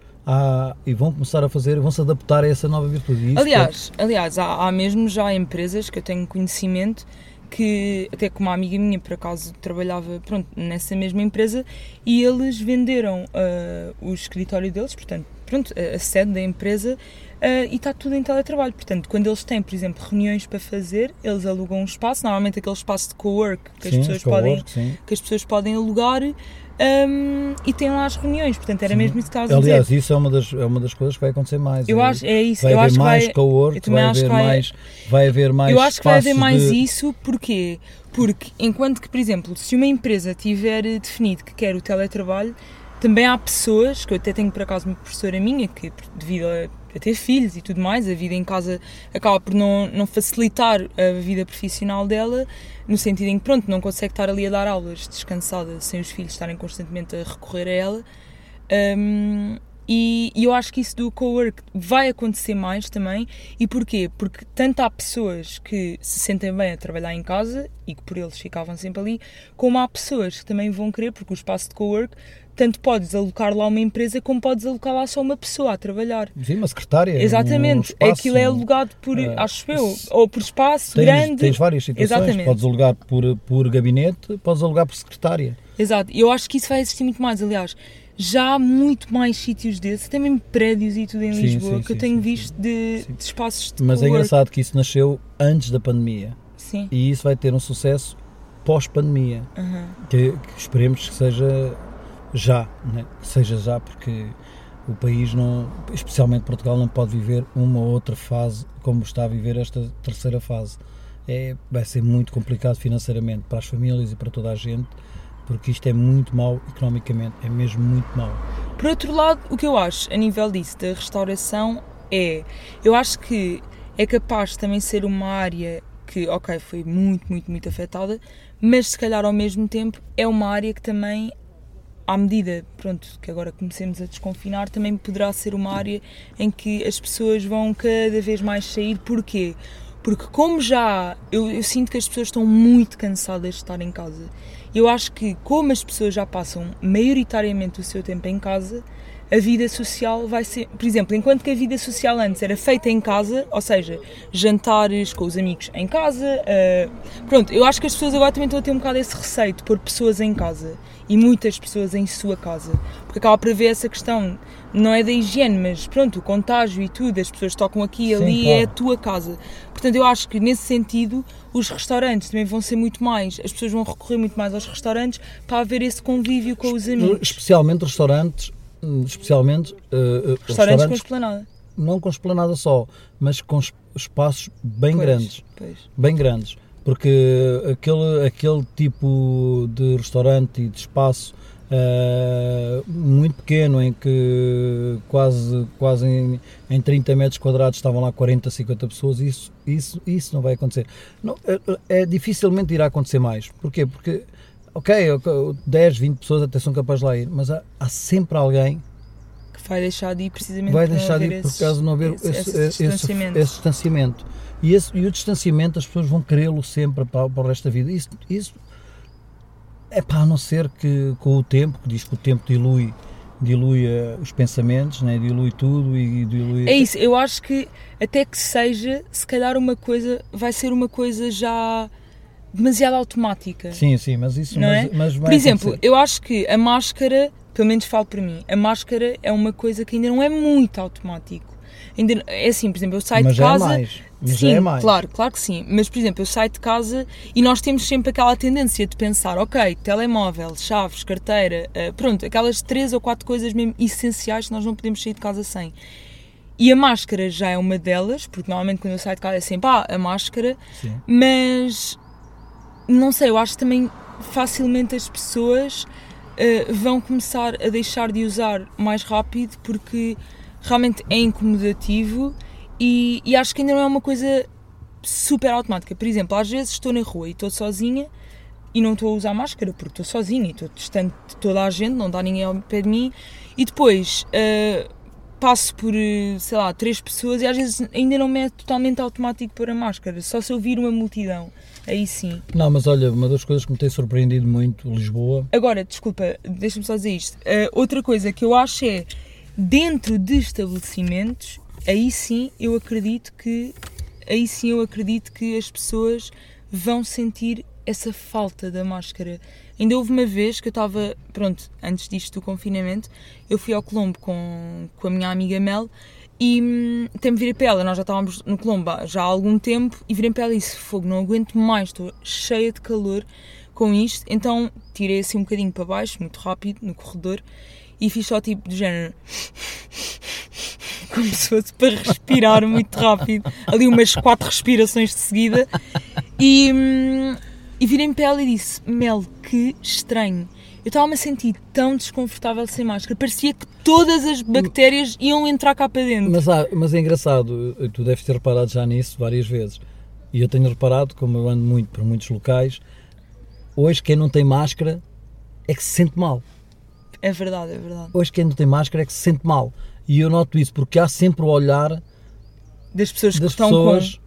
e vão começar a fazer, vão se adaptar a essa nova virtude. E isso Aliás, aliás há, há mesmo já empresas que eu tenho conhecimento que, até com uma amiga minha, por acaso, trabalhava pronto, nessa mesma empresa e eles venderam ah, o escritório deles, portanto, pronto, a, a sede da empresa ah, e está tudo em teletrabalho. Portanto, quando eles têm, por exemplo, reuniões para fazer, eles alugam um espaço, normalmente aquele espaço de co-work que as pessoas podem que as pessoas podem alugar hum, e têm lá as reuniões. Portanto, era Sim. mesmo isso que estavas a dizer. Aliás, isso é uma, das, é uma das coisas que vai acontecer mais. Eu é, acho, é isso. vai eu haver mais vai, co-work, vai haver vai- mais, vai haver mais eu acho que vai haver mais de- isso, porquê? Porque enquanto que, por exemplo, se uma empresa tiver definido que quer o teletrabalho, também há pessoas, que eu até tenho por acaso uma professora minha, que devido a, ter filhos e tudo mais, a vida em casa acaba por não, não facilitar a vida profissional dela, no sentido em que, pronto, não consegue estar ali a dar aulas descansada sem os filhos estarem constantemente a recorrer a ela. Um, e, e eu acho que isso do co-work vai acontecer mais também. E porquê? Porque tanto há pessoas que se sentem bem a trabalhar em casa e que por eles ficavam sempre ali, como há pessoas que também vão querer, porque o espaço de co-work, tanto podes alocar lá uma empresa como podes alocar lá só uma pessoa a trabalhar. Sim, uma secretária. um Exatamente, espaço, aquilo é um- alugado por, eh, acho eu, ou por espaço Tens, grande. tens várias situações. Exatamente. Podes alugar por, por gabinete, podes alugar por secretária. Exato, eu acho que isso vai existir muito mais. Aliás, já há muito mais sítios desses, até mesmo prédios e tudo em Sim, Lisboa, sim, que eu tenho sim, visto de, de espaços de Mas é engraçado que isso nasceu antes da pandemia Sim. e isso vai ter um sucesso pós-pandemia. aham. Que, que esperemos que seja já, né? que seja já, porque o país, não, especialmente Portugal, não pode viver uma ou outra fase como está a viver esta terceira fase. É, vai ser muito complicado financeiramente para as famílias e para toda a gente, porque isto é muito mau economicamente, é mesmo muito mau. Por outro lado, o que eu acho a nível disso da restauração é, eu acho que é capaz de também ser uma área que, ok, foi muito, muito, muito afetada, mas se calhar ao mesmo tempo é uma área que também, à medida, pronto, que agora comecemos a desconfinar, também poderá ser uma área em que as pessoas vão cada vez mais sair. Porquê? Porque como já, eu, eu sinto que as pessoas estão muito cansadas de estar em casa. Eu acho que como as pessoas já passam maioritariamente o seu tempo em casa, a vida social vai ser, por exemplo, enquanto que a vida social antes era feita em casa, ou seja, jantares com os amigos em casa, eh, pronto, eu acho que as pessoas agora também estão a ter um bocado esse receio de pôr pessoas em casa e muitas pessoas em sua casa, porque acaba por haver essa questão, não é da higiene, mas pronto, o contágio e tudo, as pessoas tocam aqui e ali, claro. é a tua casa. Portanto, eu acho que nesse sentido os restaurantes também vão ser muito mais, as pessoas vão recorrer muito mais aos restaurantes para haver esse convívio com os amigos. Especialmente restaurantes, especialmente eh, eh, Restaurantes com esplanada. não com esplanada só, mas com es- espaços bem Pois, grandes. Pois. bem grandes, porque aquele, aquele tipo de restaurante e de espaço eh, muito pequeno em que quase, quase em, em 30 metros quadrados estavam lá 40, 50 pessoas, isso, isso, isso não vai acontecer. Não, é, é dificilmente irá acontecer mais. Porquê? Porque, ok, ok, 10, 20 pessoas até são capazes de lá ir, mas há, há sempre alguém Que vai deixar de ir precisamente vai deixar de ir por causa de não haver esse, esse, esse distanciamento. esse distanciamento. E, esse- e o distanciamento as pessoas vão querê-lo sempre para, para o resto da vida. Isso, isso é para a não ser que com o tempo, que diz que o tempo dilui, dilui eh, os pensamentos, né? dilui tudo e dilui. É isso, eu acho que até que seja, se calhar uma coisa vai ser uma coisa já demasiado automática. Sim, sim, mas isso Não mas, é? mas vai Por exemplo, acontecer. eu acho que a máscara, pelo menos falo para mim, a máscara é uma coisa que ainda não é muito automático. Ainda, é assim, por exemplo, eu saio mas de já casa. é mais. Mas sim, já é mais. claro, claro que sim. Mas, por exemplo, eu saio de casa e nós temos sempre aquela tendência de pensar, ok, telemóvel, chaves, carteira, eh, pronto, aquelas três ou quatro coisas mesmo essenciais que nós não podemos sair de casa sem. E a máscara já é uma delas, porque normalmente quando eu saio de casa é sempre, ah, a máscara, Sim. mas não sei, eu acho que também facilmente as pessoas eh, vão começar a deixar de usar mais rápido porque realmente é incomodativo e, e acho que ainda não é uma coisa super automática. Por exemplo, às vezes estou na rua e estou sozinha e não estou a usar máscara porque estou sozinha e estou distante de toda a gente, não dá ninguém ao pé de mim e depois eh, passo por, eh, sei lá, três pessoas e às vezes ainda não me é totalmente automático pôr a máscara, só se eu vir uma multidão, aí sim. Não, mas olha, uma das coisas que me tem surpreendido muito, Lisboa, Agora, desculpa, deixa-me só dizer isto. Uh, outra coisa que eu acho é, dentro de estabelecimentos, aí sim eu acredito que aí sim eu acredito que as pessoas vão sentir essa falta da máscara. Ainda houve uma vez que eu estava, pronto, antes disto do confinamento, eu fui ao Colombo com, com a minha amiga Mel e hum, até me virei para nós já estávamos no Colombo já há algum tempo e virei para e disse, fogo, não aguento mais, estou cheia de calor com isto, então tirei assim um bocadinho para baixo, muito rápido, no corredor e fiz só tipo de género [LAUGHS] como se fosse para respirar muito rápido, ali umas quatro respirações de seguida e, hum, e virei-me para ela e disse, Mel, que estranho. Eu estava-me a sentir tão desconfortável sem máscara, parecia que todas as bactérias iam entrar cá para dentro. Mas, mas é engraçado, tu deves ter reparado já nisso várias vezes. E eu tenho reparado, como eu ando muito por muitos locais, hoje quem não tem máscara é que se sente mal. É verdade, é verdade. Hoje quem não tem máscara é que se sente mal. E eu noto isso porque há sempre o olhar Das pessoas que das estão pessoas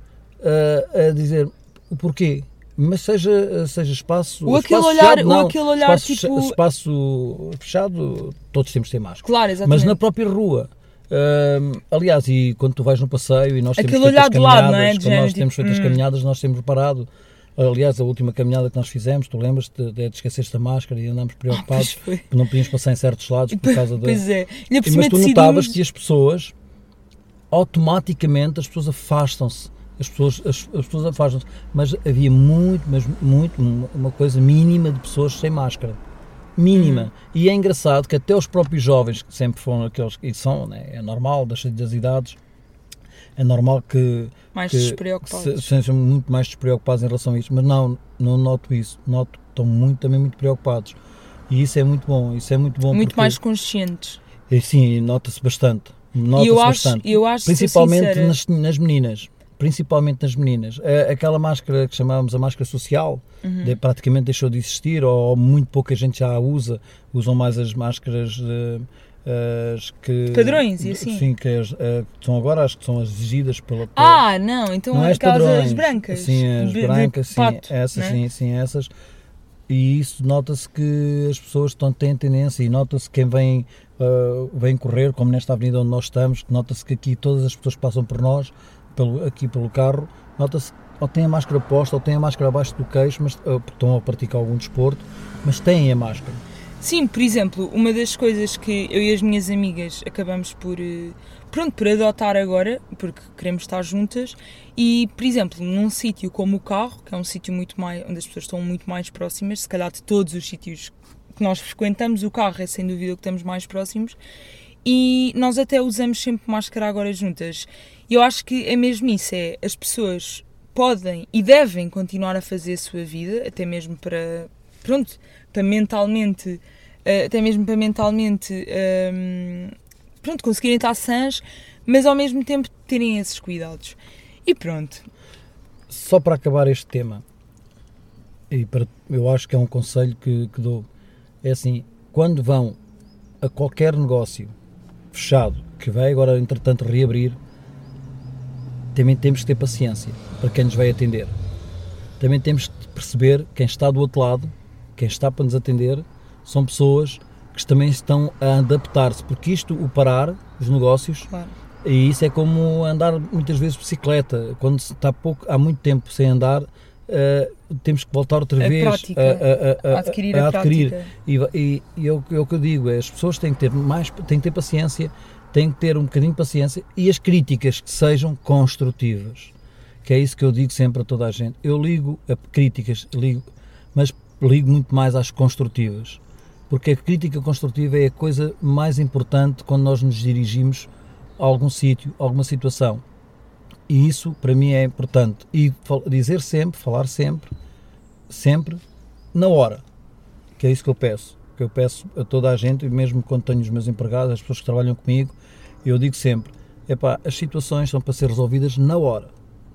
ah, a dizer o porquê. Mas seja, seja espaço. Ou aquele espaço olhar- fechado, ou não. aquele olhar, espaço, tipo- Espaço fechado, todos temos de ter máscara. Claro, exatamente. Mas na própria rua. Hum, aliás, e quando tu vais no passeio e nós temos Aquele feito olhar as de lado, caminhadas, não é? Quando nós temos tipo, feito as hum. caminhadas, nós temos reparado. Aliás, a última caminhada que nós fizemos, tu lembras-te de, de esqueceste a máscara e andámos preocupados foi. porque não podíamos passar em certos lados por [LAUGHS] causa da. Pois é. Cima Mas tu notavas que as pessoas, automaticamente, as pessoas afastam-se. As pessoas, as, as pessoas afastam-se. Mas havia muito, mas muito, uma- coisa mínima de pessoas sem máscara. Mínima. Uhum. E é engraçado que até os próprios jovens, que sempre foram aqueles que são, né, é normal, das, das idades, é normal que, mais que despreocupados. se- sejam muito mais despreocupados em relação a isto. Mas não, não noto isso. Noto que estão muito, também muito preocupados. E isso é muito bom. Isso é muito bom muito porque- mais conscientes. e sim, nota-se bastante. Nota-se bastante. eu acho Principalmente nas, nas meninas. Principalmente nas meninas. Aquela máscara que chamávamos a máscara social, Uhum. de- praticamente deixou de existir, ou muito pouca gente já a usa. Usam mais as máscaras eh, as que. Padrões e assim. Sim, que, as, que são agora as que são exigidas pela. pela Ah, não, então não é as aquelas padrões. as brancas. Sim, as de- de brancas, sim, pato, essas, né? sim, sim, essas. E isso nota-se que as pessoas estão, têm tendência e nota-se quem vem, ah, vem correr, como nesta avenida onde nós estamos, nota-se que aqui todas as pessoas que passam por nós, pelo, aqui pelo carro, nota-se ou têm a máscara posta ou têm a máscara abaixo do queixo, mas ah, porque estão a praticar algum desporto, mas têm a máscara. Sim, por exemplo, uma das coisas que eu e as minhas amigas acabamos por, eh, pronto, por adotar agora, porque queremos estar juntas, e, por exemplo, num sítio como o carro, que é um sítio muito mais, onde as pessoas estão muito mais próximas, se calhar de todos os sítios que nós frequentamos, o carro é sem dúvida o que estamos mais próximos, e nós até usamos sempre máscara agora juntas. E eu acho que é mesmo isso, é as pessoas podem e devem continuar a fazer a sua vida, até mesmo para, pronto, para mentalmente, eh, até mesmo para mentalmente, ehm, pronto, conseguirem estar sãs, mas ao mesmo tempo terem esses cuidados. E pronto, Só para acabar este tema, e para, eu acho que é um conselho que, que dou, é assim, quando vão a qualquer negócio fechado, que vai agora entretanto reabrir, também temos que ter paciência para quem nos vai atender. Também temos que perceber quem está do outro lado, quem está para nos atender, são pessoas que também estão a adaptar-se, porque isto, o parar, os negócios, claro. e isso é como andar muitas vezes de bicicleta. Quando se está pouco, há muito tempo sem andar, eh, temos que voltar outra A vez prática. a, a- a- adquirir a adquirir. prática. E, e, e é, o, que- é o que eu digo, é, as pessoas têm que ter mais, têm que ter paciência, têm que ter um bocadinho de paciência e as críticas que sejam construtivas. Que é isso que eu digo sempre a toda a gente. Eu ligo a críticas, ligo, mas ligo muito mais às construtivas. Porque a crítica construtiva é a coisa mais importante quando nós nos dirigimos a algum sítio, a alguma situação. E isso para mim é importante. E dizer sempre, falar sempre, sempre, na hora. Que é isso que eu peço. Que eu peço a toda a gente, e mesmo quando tenho os meus empregados, as pessoas que trabalham comigo, eu digo sempre: epá, as situações são para ser resolvidas na hora.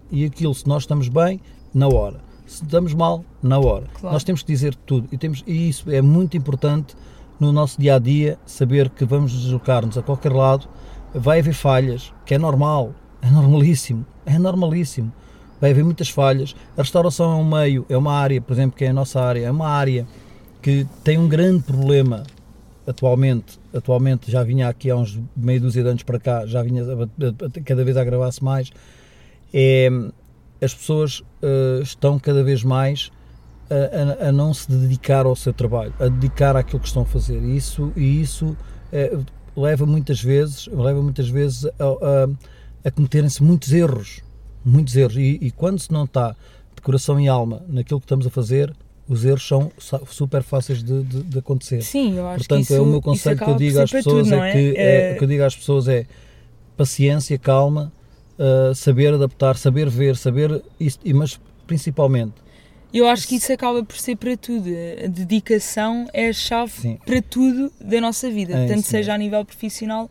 E aquilo, se nós estamos bem, na hora. Se estamos mal, na hora. Claro. Nós temos que dizer tudo. E, temos, e isso é muito importante no nosso dia a dia, saber que vamos deslocar-nos a qualquer lado, vai haver falhas, que é normal, é normalíssimo, é normalíssimo. Vai haver muitas falhas. A restauração é um meio, é uma área, por exemplo, que é a nossa área, é uma área que tem um grande problema atualmente. Atualmente já vinha aqui há uns meio dúzia de anos para cá, já vinha cada vez a agravar-se mais. É, as pessoas eh, estão cada vez mais a, a- a não se dedicar ao seu trabalho, a dedicar àquilo que estão a fazer. E isso, e isso eh, leva muitas vezes, leva muitas vezes a, a- a cometerem-se muitos erros, muitos erros. E, e quando se não está de coração e alma naquilo que estamos a fazer, os erros são super fáceis de, de- de acontecer. Sim, eu acho Portanto, que isso é o meu conselho que eu digo às pessoas tudo, é que é, o que eu digo às pessoas é paciência, calma, uh, saber adaptar, saber ver, saber isso, e- mas principalmente Eu acho que isso acaba por ser para tudo. A dedicação é a chave Sim. para tudo da nossa vida, É tanto seja a nível profissional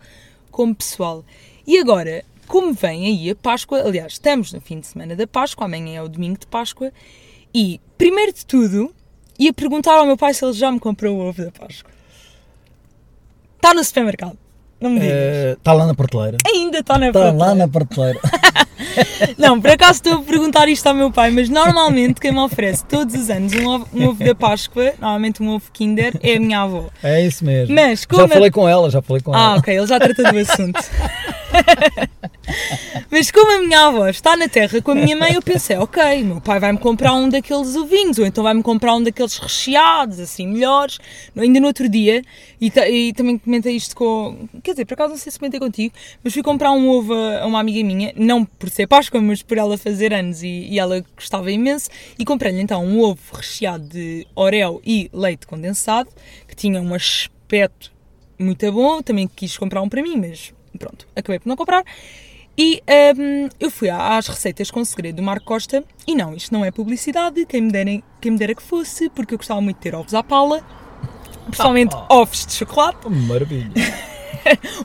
como pessoal. E agora, como vem aí a Páscoa, aliás, estamos no fim de semana da Páscoa, amanhã é o domingo de Páscoa, e primeiro de tudo, ia perguntar ao meu pai se ele já me comprou o ovo da Páscoa. Está no supermercado. Não me digas. está lá na prateleira. Ainda está na Está prateleira. lá na prateleira. [LAUGHS] Não, por acaso estou a perguntar isto ao meu pai, mas normalmente quem me oferece todos os anos um ovo, um ovo da Páscoa, normalmente um ovo Kinder, é a minha avó. É isso mesmo. Mas como já a- falei com ela, já falei com Ah, ela. ok, ele já tratou do assunto. [LAUGHS] [LAUGHS] Mas como a minha avó está na terra com a minha mãe, eu pensei, ok, meu pai vai-me comprar um daqueles ovinhos, ou então vai-me comprar um daqueles recheados, assim, melhores. Ainda no outro dia, e, e também comentei isto com. Quer dizer, por acaso não sei se comentei contigo, mas fui comprar um ovo a a uma amiga minha, não por ser Páscoa, mas por ela fazer anos e, e ela gostava imenso, e comprei-lhe então um ovo recheado de Oreo e leite condensado, que tinha um aspecto muito bom, também quis comprar um para mim, mas pronto, acabei por não comprar. E hum, eu fui às receitas com segredo do Marco Costa e não, isto não é publicidade, quem me, dera, quem me dera que fosse, porque eu gostava muito de ter ovos à pala, principalmente ovos de chocolate. Oh, Maravilha. [LAUGHS]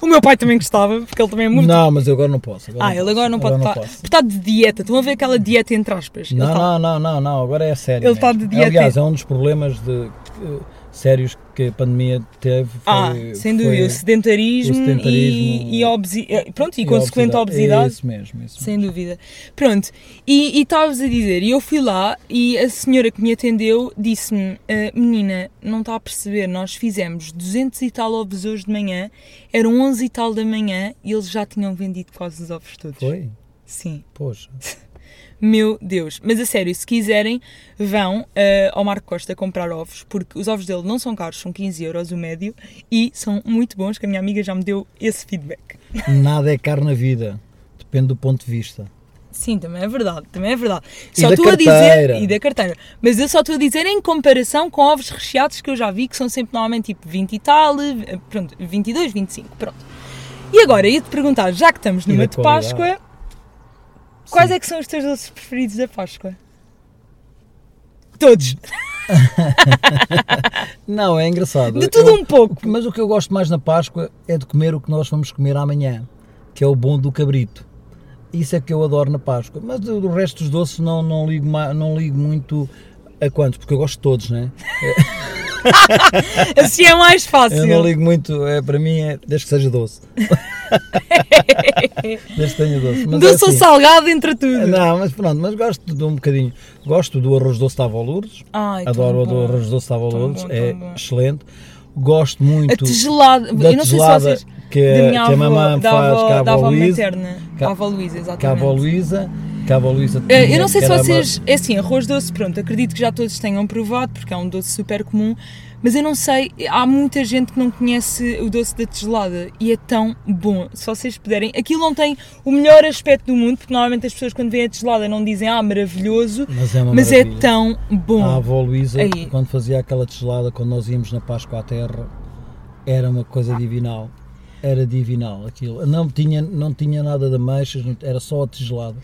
O meu pai também gostava, porque ele também é muito. Não, mas eu agora não posso. ah, ele agora não pode estar. posso. Está de dieta, estão a ver aquela dieta entre aspas. Não, está- não, não, não, não, agora é sério. Ele está mesmo. de dieta. Aliás, é um dos problemas de, eh, sérios que a pandemia teve. Foi, Ah, sem dúvida, o sedentarismo, o sedentarismo e, e, obesi- eh, pronto, e, e consequente obesidade. É isso mesmo, isso Sem dúvida. Pronto, e estavas a dizer, e eu fui lá e a senhora que me atendeu disse-me: "Ah, Menina, não está a perceber, nós fizemos 200 e tal ovos hoje de manhã, eram 11 e tal da manhã e eles já tinham vendido quase os ovos todos. Foi? Sim. Poxa. [LAUGHS] Meu Deus. Mas a sério, se quiserem, vão ah, ao Marco Costa comprar ovos, porque os ovos dele não são caros, são 15 euros o médio e são muito bons, que a minha amiga já me deu esse feedback. [LAUGHS] Nada é caro na vida. Depende do ponto de vista. Sim, também é verdade, também é verdade. E Só da estou a dizer. E da carteira. Mas eu só estou a dizer em comparação com ovos recheados que eu já vi, que são sempre normalmente tipo 20 e tal, eh, pronto, 22, 25, pronto. E agora, ia-te perguntar, já que estamos E numa de Páscoa. Quais Sim. é que são os teus doces preferidos da Páscoa? Todos. [LAUGHS] Não, é engraçado. De tudo Eu- um pouco. Mas o que eu gosto mais na Páscoa é de comer o que nós vamos comer amanhã, que é o bom do cabrito. Isso é que eu adoro na Páscoa. Mas do, do resto dos doces não, não, ligo, não ligo muito a quantos, porque eu gosto de todos, né? [LAUGHS] Assim é mais fácil. Eu não ligo muito, é, para mim é desde que seja doce. [LAUGHS] desde que tenha doce. Mas é Doce ou assim. salgado entre tudo. Não, mas pronto, mas gosto de um bocadinho. Gosto do arroz doce da Avó Lourdes. Ai, Adoro o arroz doce da Avó Lourdes, é bom. excelente. Gosto muito A tigelada. da eu não sei se tigelada vocês. que, a- minha que a avó, mamãe da faz, que a da avó Luísa, materna. a- a avó Luísa, exatamente. a avó Luísa. A tinha, eu não sei se vocês. É assim, arroz doce, pronto, acredito que já todos tenham provado, porque é um doce super comum, mas eu não sei, há muita gente que não conhece o doce da tigelada e é tão bom. Se vocês puderem. Aquilo não tem o melhor aspecto do mundo, porque normalmente as pessoas quando veem a tigelada não dizem, ah, maravilhoso, mas é mas é tão bom. A avó Luísa, Aí. quando fazia aquela tigelada, quando nós íamos na Páscoa à Terra, era uma coisa divinal. Era divinal aquilo. Não tinha, não tinha nada de não- era só a tigelada.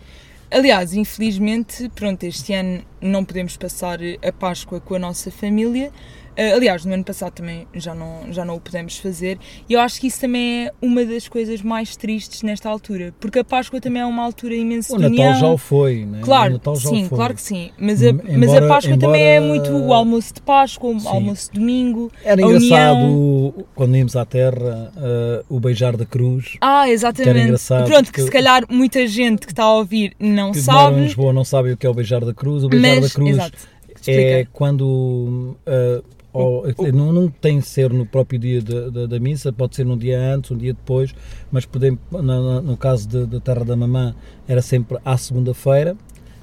Aliás, infelizmente, pronto, este ano não podemos passar a Páscoa com a nossa família. Uh, aliás, no ano passado também já não, já não o pudemos fazer. E eu acho que isso também é uma das coisas mais tristes nesta altura. Porque a Páscoa também é uma altura imensa O de Natal união. já o foi, né? o Claro, Natal já o sim, foi. claro que sim. Mas a, Em- mas a embora- Páscoa também é embora- muito o almoço de Páscoa, o Sim. almoço de domingo. Era engraçado união. o- quando íamos à Terra, uh, o beijar da cruz. Ah, Que era exatamente. engraçado, Pronto, que se calhar muita gente que está a ouvir não Que moram em sabe. Lisboa não sabem o que é o beijar da cruz. O beijar Mas, da cruz exato. é quando uh, ou- não, não tem de ser no próprio dia da, da, da missa, pode ser num dia antes, um dia depois, mas podemos, na- no caso de- da Terra da Mamã era sempre à segunda-feira,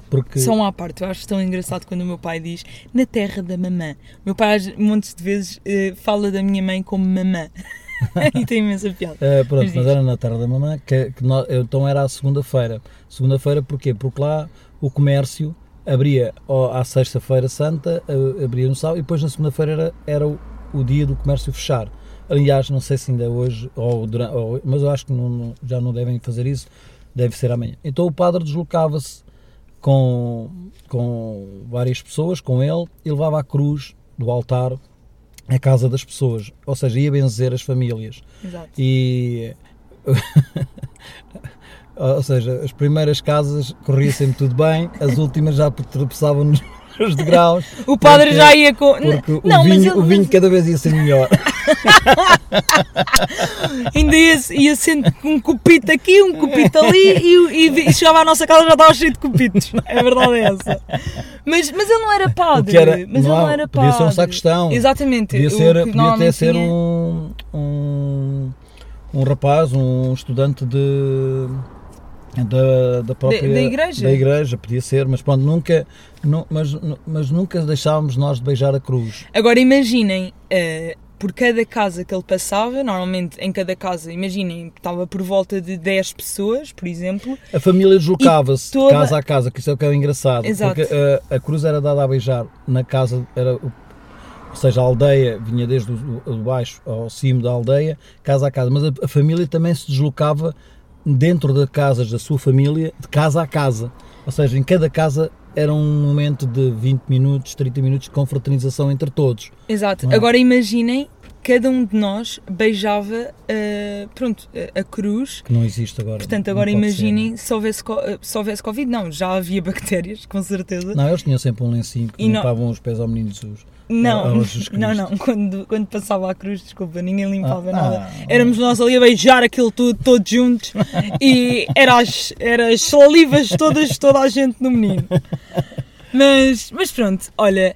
porque uma à parte, eu acho tão engraçado quando o meu pai diz na terra da mamã. O meu pai, montes de vezes, eh, fala da minha mãe como mamã. [LAUGHS] e tem imensa piada. Uh, pronto, Mas mas era na Terra da Mamã, que, que nó- então era à segunda-feira. Segunda-feira porquê? Porque lá o comércio abria ó, à sexta-feira santa, abria no sábado, e depois na segunda-feira era, era o, o dia do comércio fechar. Aliás, não sei se ainda hoje, ou, dura- ou- mas eu acho que não- não- já não devem fazer isso, deve ser amanhã. Então o padre deslocava-se com, com várias pessoas, com ele, e levava a cruz do altar à casa das pessoas, ou seja, ia benzer as famílias. Exato. E. [LAUGHS] Ou seja, as primeiras casas corria sempre tudo bem, as últimas já tropeçavam nos [LAUGHS] nos degraus. O padre porque- já ia com. Porque não, o, vinho, ele- o vinho cada vez ia ser melhor. [LAUGHS] ainda ia, ia sendo um cupito aqui, um cupito ali e, e- e chegava à nossa casa já estava cheio de cupitos. É verdade é essa. Mas, mas ele não era padre. era, mas ele não, não era padre. podia ser um sacristão. Exatamente. Podia, ser, podia até ser tinha- um, um, um rapaz, um estudante de, da, da própria da igreja. da igreja, podia ser, mas pronto, nunca, nu- mas, mas nunca deixávamos nós de beijar a cruz. Agora imaginem, eh, por cada casa que ele passava, normalmente em cada casa, imaginem, estava por volta de 10 pessoas, por exemplo. A família deslocava-se toda- casa a casa, que isso é o que é engraçado. Exato. Porque a, a cruz era dada a beijar na casa, era, ou seja, a aldeia vinha desde o, o- baixo ao cimo da aldeia, casa a casa, mas a, a família também se deslocava dentro das casas da sua família, de casa a casa. Ou seja, em cada casa era um momento de 20 minutos, 30 minutos de confraternização entre todos. Exato. É? Agora imaginem, cada um de nós beijava, eh, pronto, a, a cruz. Que não existe agora. Portanto, agora imaginem se, houvesse, eh, se houvesse Covid. Não, já havia [LAUGHS] bactérias, com certeza. Não, eles tinham sempre um lencinho que E não- limpavam os pés ao menino Jesus. Não, não, não. Quando, quando passava a cruz, desculpa, ninguém limpava Ah, nada. ah. Éramos nós ali a beijar aquilo tudo, todos juntos. e era as, era as salivas todas, toda a gente no menino. Mas, mas pronto, olha.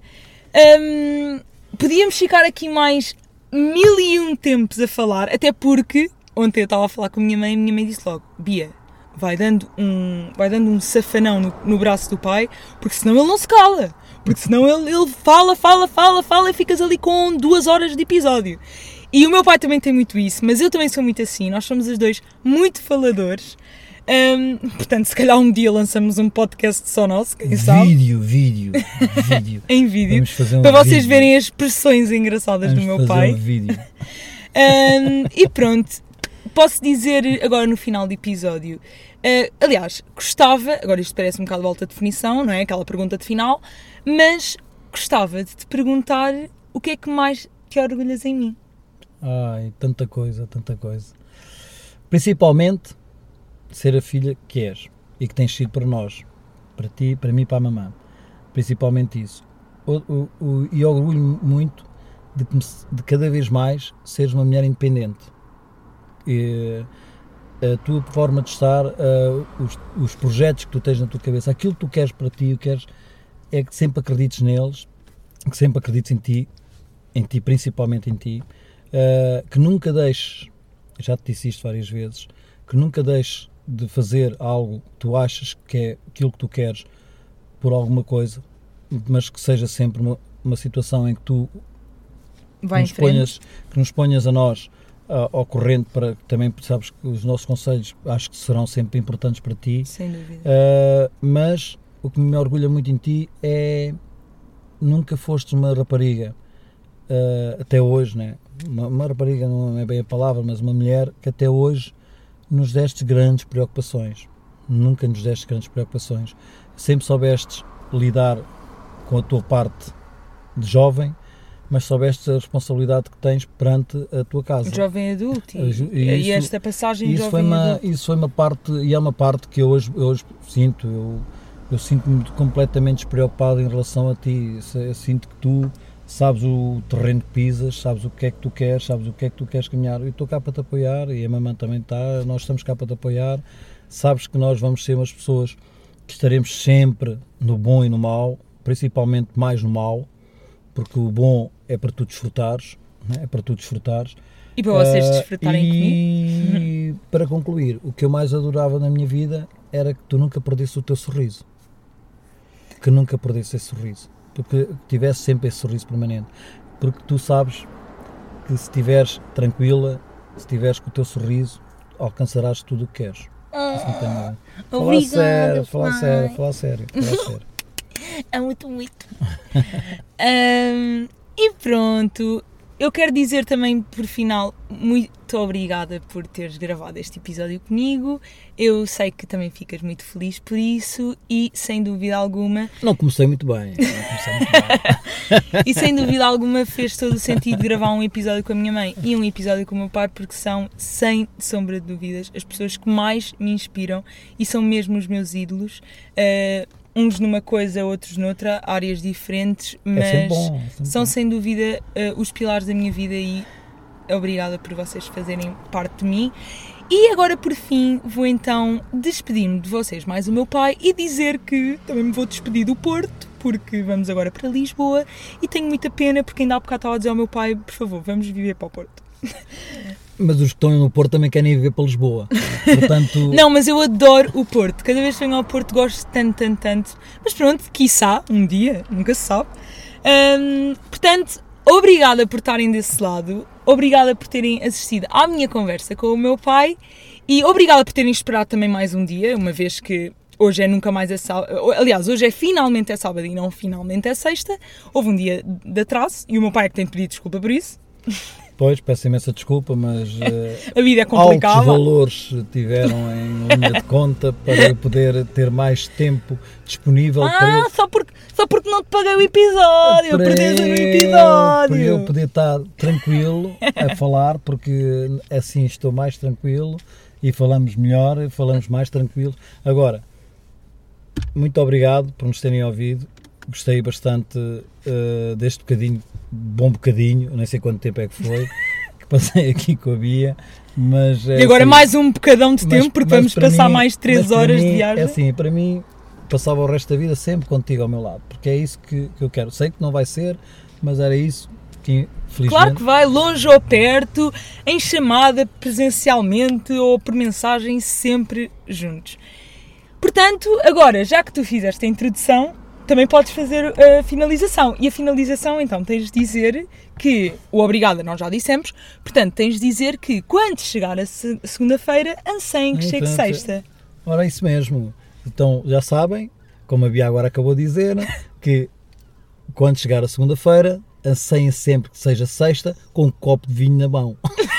hum, podíamos ficar aqui mais mil e um tempos a falar, até porque ontem eu estava a falar com a minha mãe e a minha mãe disse logo: Bia, vai dando um, vai dando um safanão no, no braço do pai, porque senão ele não se cala. Porque senão ele, ele fala, fala, fala, fala e ficas ali com duas horas de episódio. E o meu pai também tem muito isso, mas eu também sou muito assim. Nós somos os dois muito faladores. Hum, [LAUGHS] portanto, se calhar um dia lançamos um podcast só nosso, quem sabe, Vídeo, vídeo, vídeo. [LAUGHS] em vídeo, Vamos fazer um para vocês vídeo. verem as expressões engraçadas Vamos do meu pai. Um vídeo. [LAUGHS] Um, e pronto, posso dizer agora no final do episódio. uh, aliás, gostava, agora isto parece um bocado volta de definição, não é? Aquela pergunta de final, mas gostava de te perguntar o que é que mais te orgulhas em mim. Ai, tanta coisa, tanta coisa. Principalmente ser a filha que és e que tens sido para nós, para ti, para mim e para a mamã. Principalmente isso. O, o, o, e orgulho muito de, de cada vez mais seres uma mulher independente. E, a tua forma de estar, ah, os, os projetos que tu tens na tua cabeça, aquilo que tu queres para ti, o que queres é que sempre acredites neles, que sempre acredites em ti, em ti, principalmente em ti, uh, que nunca deixes, já te disse isto várias vezes, que nunca deixes de fazer algo que tu achas que é aquilo que tu queres por alguma coisa, mas que seja sempre uma, uma situação em que tu Vai nos ponhas, que nos ponhas a nós ah, ao corrente para que também sabes que os nossos conselhos acho que serão sempre importantes para ti. Sem dúvida. Uh, mas o que me orgulha muito em ti é nunca fostes uma rapariga uh, até hoje, né? Uma, uma rapariga não é bem a palavra, mas uma mulher que até hoje nos deste grandes preocupações. Nunca nos deste grandes preocupações. Sempre soubestes lidar com a tua parte de jovem, mas soubeste a responsabilidade que tens perante a tua casa. Jovem adulto. E, Isso- e esta passagem E isso foi, jovem uma, adulto. isso foi uma parte, e é uma parte que eu hoje, eu hoje sinto, eu, eu sinto-me completamente despreocupado em relação a ti, eu sinto que tu sabes o terreno que pisas, sabes o que é que tu queres, sabes o que é que tu queres caminhar, eu estou cá para te apoiar, e a mamãe também está, nós estamos cá para te apoiar, sabes que nós vamos ser umas pessoas que estaremos sempre no bom e no mau, principalmente mais no mau, porque o bom é para tu desfrutares, né? é para tu desfrutares, E para vocês ah, desfrutarem comigo. e [LAUGHS] para concluir, o que eu mais adorava na minha vida era que tu nunca perdesse o teu sorriso. Que nunca perdesse esse sorriso. Porque tivesse sempre esse sorriso permanente. Porque tu sabes que se estiveres tranquila, se estiveres com o teu sorriso, alcançarás tudo o que queres. Isso não tem nada. Fala sério, fala sério, fala sério, fala [LAUGHS] sério. É muito, muito. [LAUGHS] Ahm, e pronto, eu quero dizer também por final, muito obrigada por teres gravado este episódio comigo. Eu sei que também ficas muito feliz por isso e sem dúvida alguma, Não comecei muito bem. Comecei muito bem. [LAUGHS] e sem dúvida alguma fez todo o sentido gravar um episódio com a minha mãe e um episódio com o meu pai porque são, sem sombra de dúvidas, as pessoas que mais me inspiram e são mesmo os meus ídolos. Ah, uns numa coisa, outros noutra, áreas diferentes, mas É bom. é são bom. sem dúvida eh, os pilares da minha vida e obrigada por vocês fazerem parte de mim. E agora por fim vou então despedir-me de vocês mais o meu pai e dizer que também me vou despedir do Porto porque vamos agora para Lisboa e tenho muita pena porque ainda há bocado estava a dizer ao meu pai, por favor, vamos viver para o Porto. [LAUGHS] Mas os que estão no Porto também querem ir viver para Lisboa. Portanto, [LAUGHS] Não, mas eu adoro o Porto. Cada vez que venho ao Porto gosto tanto, tanto, tanto. Mas pronto, quiçá, um dia, nunca se sabe. Portanto, obrigada por estarem desse lado. Obrigada por terem assistido à minha conversa com o meu pai. E obrigada por terem esperado também mais um dia, uma vez que hoje é nunca mais é sábado. Aliás, hoje é finalmente é sábado e não finalmente é sexta. Houve um dia de atraso e o meu pai é que tem pedir desculpa por isso. [LAUGHS] Pois, peço imensa desculpa, mas [LAUGHS] eh, A vida é altos complicada. valores tiveram em linha de conta para eu poder ter mais tempo disponível para Ah, eu, só porque, só porque não te paguei o episódio, para perdes no eu- episódio. para eu poder estar tranquilo a [LAUGHS] falar, porque assim estou mais tranquilo e falamos melhor, falamos mais tranquilo. Agora, muito obrigado por nos terem ouvido. Gostei bastante eh, deste bocadinho, bom bocadinho, nem sei quanto tempo é que foi, que passei aqui com a Bia, mas é E agora assim, mais um bocadão de mas- tempo, porque vamos passar mim- mais 3 mas para horas de mim, viagem. É assim, para mim, passava o resto da vida sempre contigo ao meu lado, porque é isso que, que eu quero. Sei que não vai ser, mas era isso que, Claro que vai, longe ou perto, em chamada, presencialmente ou por mensagem, sempre juntos. Portanto, agora, já que tu fizeste a introdução, também podes fazer a finalização. E a finalização, então, tens de dizer que o obrigada nós já dissemos, portanto, tens de dizer que quando chegar a se- segunda-feira, anseiem que chegue sexta. Ora, é isso mesmo. Então, já sabem, como a Bia agora acabou de dizer, [LAUGHS] que quando chegar a segunda-feira, anseiem sempre que seja sexta com um copo de vinho na mão. [LAUGHS]